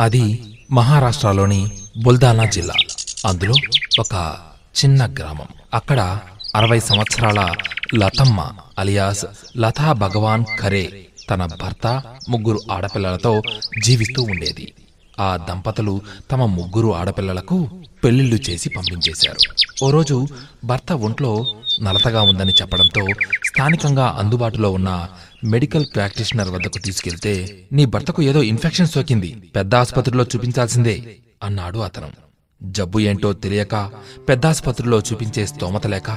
అది మహారాష్ట్రలోని బుల్దానా జిల్లా. అందులో ఒక చిన్న గ్రామం. అక్కడ అరవై సంవత్సరాల లతమ్మ అలియాస్ లతా భగవాన్ ఖరే తన భర్త ముగ్గురు ఆడపిల్లలతో జీవిస్తూ ఉండేది. ఆ దంపతులు తమ ముగ్గురు ఆడపిల్లలకు పెళ్ళిళ్ళు చేసి పంపించేశారు. ఓ రోజు భర్త ఒంట్లో నలతగా ఉందని చెప్పడంతో స్థానికంగా అందుబాటులో ఉన్న మెడికల్ ప్రాక్టీషనర్ వద్దకు తీసుకెళ్తే నీ భర్తకు ఏదో ఇన్ఫెక్షన్ సోకింది పెద్ద ఆసుపత్రిలో చూపించాల్సిందే అన్నాడు అతను. జబ్బు ఏంటో తెలియక పెద్దాసుపత్రిలో చూపించే స్తోమత లేక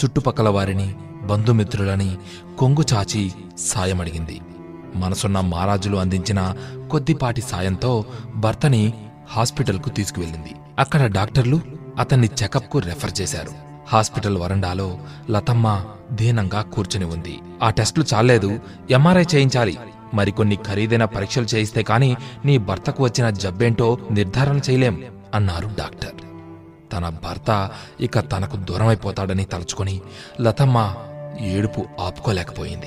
చుట్టుపక్కల వారిని బంధుమిత్రులని కొంగు చాచి సాయమడిగింది మనసున్న మారాజులు అందించిన కొద్దిపాటి సాయంతో భర్తని హాస్పిటల్కు తీసుకువెళ్ళింది. అక్కడ డాక్టర్లు అతన్ని చెకప్కు రెఫర్ చేశారు. హాస్పిటల్ వరండాలో లతమ్మ దీనంగా కూర్చుని ఉంది. ఆ టెస్టులు చాలేదు ఎంఆర్ఐ చేయించాలి. మరికొన్ని ఖరీదైన పరీక్షలు చేయిస్తే కాని నీ భర్తకు వచ్చిన జబ్బేంటో నిర్ధారణ చేయలేం అన్నారు డాక్టర్. తన భర్త ఇక తనకు దూరమైపోతాడని తలుచుకొని లతమ్మ ఏడుపు ఆపుకోలేకపోయింది.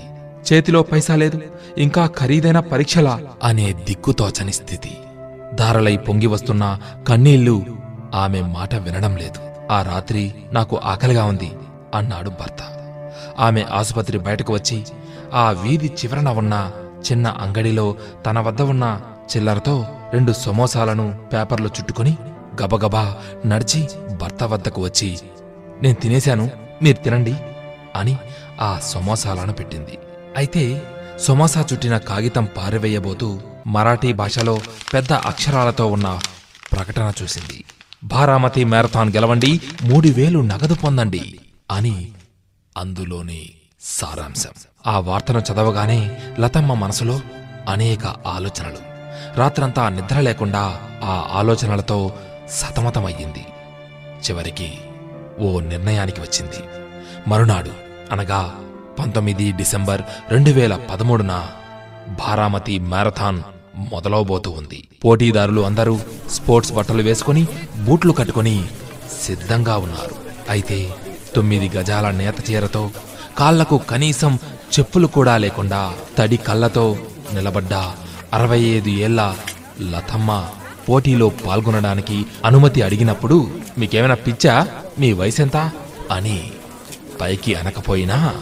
చేతిలో పైసా లేదు ఇంకా ఖరీదైన పరీక్షలా అనే దిక్కుతోచని స్థితి. ధారలై పొంగి వస్తున్న కన్నీళ్ళు ఆమె మాట వినడం లేదు. ఆ రాత్రి నాకు ఆకలిగా ఉంది అన్నాడు భర్త. ఆమె ఆసుపత్రి బయటకు వచ్చి ఆ వీధి చివరన ఉన్న చిన్న అంగడిలో తన వద్ద ఉన్న చిల్లరతో రెండు సమోసాలను పేపర్లో చుట్టుకొని గబగబా నడిచి భర్త వద్దకు వచ్చి నేను తినేశాను మీరు తినండి అని ఆ సమోసాలను పెట్టింది. అయితే సమోసా చుట్టిన కాగితం పారివేయబోతూ మరాఠీ భాషలో పెద్ద అక్షరాలతో ఉన్న ప్రకటన చూసింది. భారామతి మ్యారథాన్ గెలవండి మూడు వేలు నగదు పొందండి అని అందులోని సారాంశం. ఆ వార్తను చదవగానే లతమ్మ మనసులో అనేక ఆలోచనలు. రాత్రంతా నిద్ర లేకుండా ఆ ఆలోచనలతో సతమతమయ్యింది. చివరికి ఓ నిర్ణయానికి వచ్చింది. మరునాడు అనగా పంతొమ్మిది డిసెంబర్ రెండు వేల పదమూడున భారామతి మ్యారథాన్ మొదలవబోతూ ఉంది. పోటీదారులు అందరూ స్పోర్ట్స్ బట్టలు వేసుకుని బూట్లు కట్టుకుని సిద్ధంగా ఉన్నారు. అయితే తొమ్మిది గజాల నేత చీరతో కాళ్ళకు కనీసం చెప్పులు కూడా లేకుండా తడి కళ్ళతో నిలబడ్డ అరవై ఐదు ఏళ్ళ లతమ్మ పోటీలో పాల్గొనడానికి అనుమతి అడిగినప్పుడు మీకేమైనా పిచ్చా? మీ వయసెంత? అని పైకి అనకపోయినా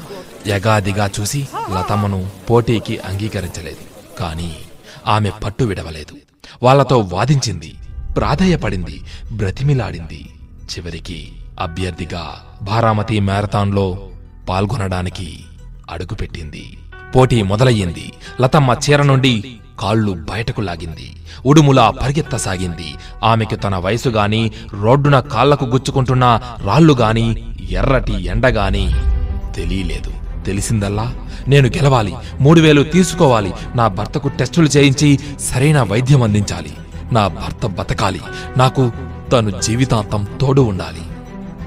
యగాదిగా చూసి లతమ్మను పోటీకి అంగీకరించలేదు. కానీ ఆమె పట్టు విడవలేదు. వాళ్ళతో వాదించింది ప్రాధేయపడింది బ్రతిమిలాడింది. చివరికి అభ్యర్థిగా భారామతి మ్యారథాన్లో పాల్గొనడానికి అడుగుపెట్టింది. పోటీ మొదలయ్యింది. లతమ్మ చీర నుండి కాళ్ళు బయటకు లాగింది. ఉడుములా పరిగెత్తసాగింది. ఆమెకు తన వయసు గాని రోడ్డున కాళ్ళకు గుచ్చుకుంటున్న రాళ్ళుగాని ఎర్రటి ఎండగాని తెలియలేదు. తెలిసిందల్లా? నేను గెలవాలి మూడు వేలు తీసుకోవాలి. నా భర్తకు టెస్టులు చేయించి సరైన వైద్యం అందించాలి. నా భర్త బతకాలి. నాకు తను జీవితాంతం తోడు ఉండాలి.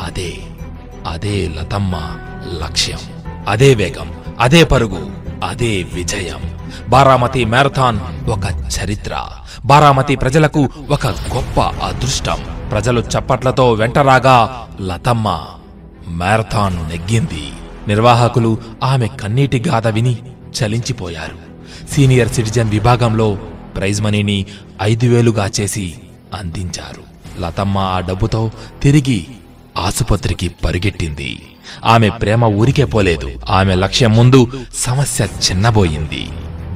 అదే అదే లతమ్మ లక్ష్యం. అదే వేగం అదే పరుగు అదే విజయం. బారామతి మ్యారథాన్ ఒక చరిత్ర. బారామతి ప్రజలకు ఒక గొప్ప అదృష్టం. ప్రజలు చప్పట్లతో వెంటరాగా లతమ్మ మ్యారథాన్ నెగ్గింది. నిర్వాహకులు ఆమె కన్నీటి గాథ విని చలించిపోయారు. సీనియర్ సిటిజన్ విభాగంలో ప్రైజ్ మనీని ఐదు వేలుగా చేసి అందించారు. లతమ్మ ఆ డబ్బుతో తిరిగి ఆసుపత్రికి పరిగెట్టింది. ఆమె ప్రేమ ఊరికే పోలేదు. ఆమె లక్ష్యం ముందు సమస్య చిన్నబోయింది.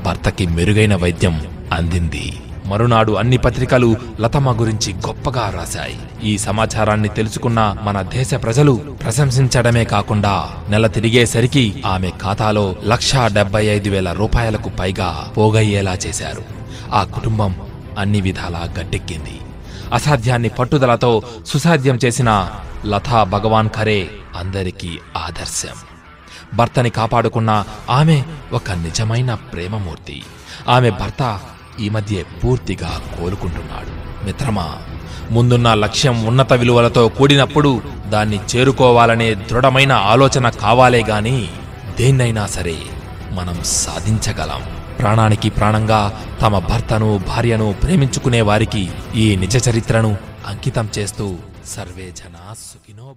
భర్తకి మెరుగైన వైద్యం అందింది. మరునాడు అన్ని పత్రికలు లతమ్మ గురించి గొప్పగా రాశాయి. ఈ సమాచారాన్ని తెలుసుకున్న మన దేశ ప్రజలు ప్రశంసించడమే కాకుండా నెల తిరిగేసరికి ఆమె ఖాతాలో లక్షా డెబ్బై ఐదు వేల రూపాయలకు పైగా పోగయ్యేలా చేశారు. ఆ కుటుంబం అన్ని విధాలా గట్టెక్కింది. అసాధ్యాన్ని పట్టుదలతో సుసాధ్యం చేసిన లతా భగవాన్ ఖరే అందరికీ ఆదర్శం. భర్తని కాపాడుకున్న ఆమె ఒక నిజమైన ప్రేమమూర్తి. ఆమె భర్త ఈ మధ్య పూర్తిగా కోలుకుంటున్నాడు. మిత్రమా ముందున్న లక్ష్యం ఉన్నత విలువలతో కూడినప్పుడు దాన్ని చేరుకోవాలనే దృఢమైన ఆలోచన కావాలే గాని దేన్నైనా సరే మనం సాధించగలం. ప్రాణానికి ప్రాణంగా తమ భర్తను భార్యను ప్రేమించుకునే వారికి ఈ నిజ చరిత్రను అంకితం చేస్తూ సర్వే జనా సుఖినో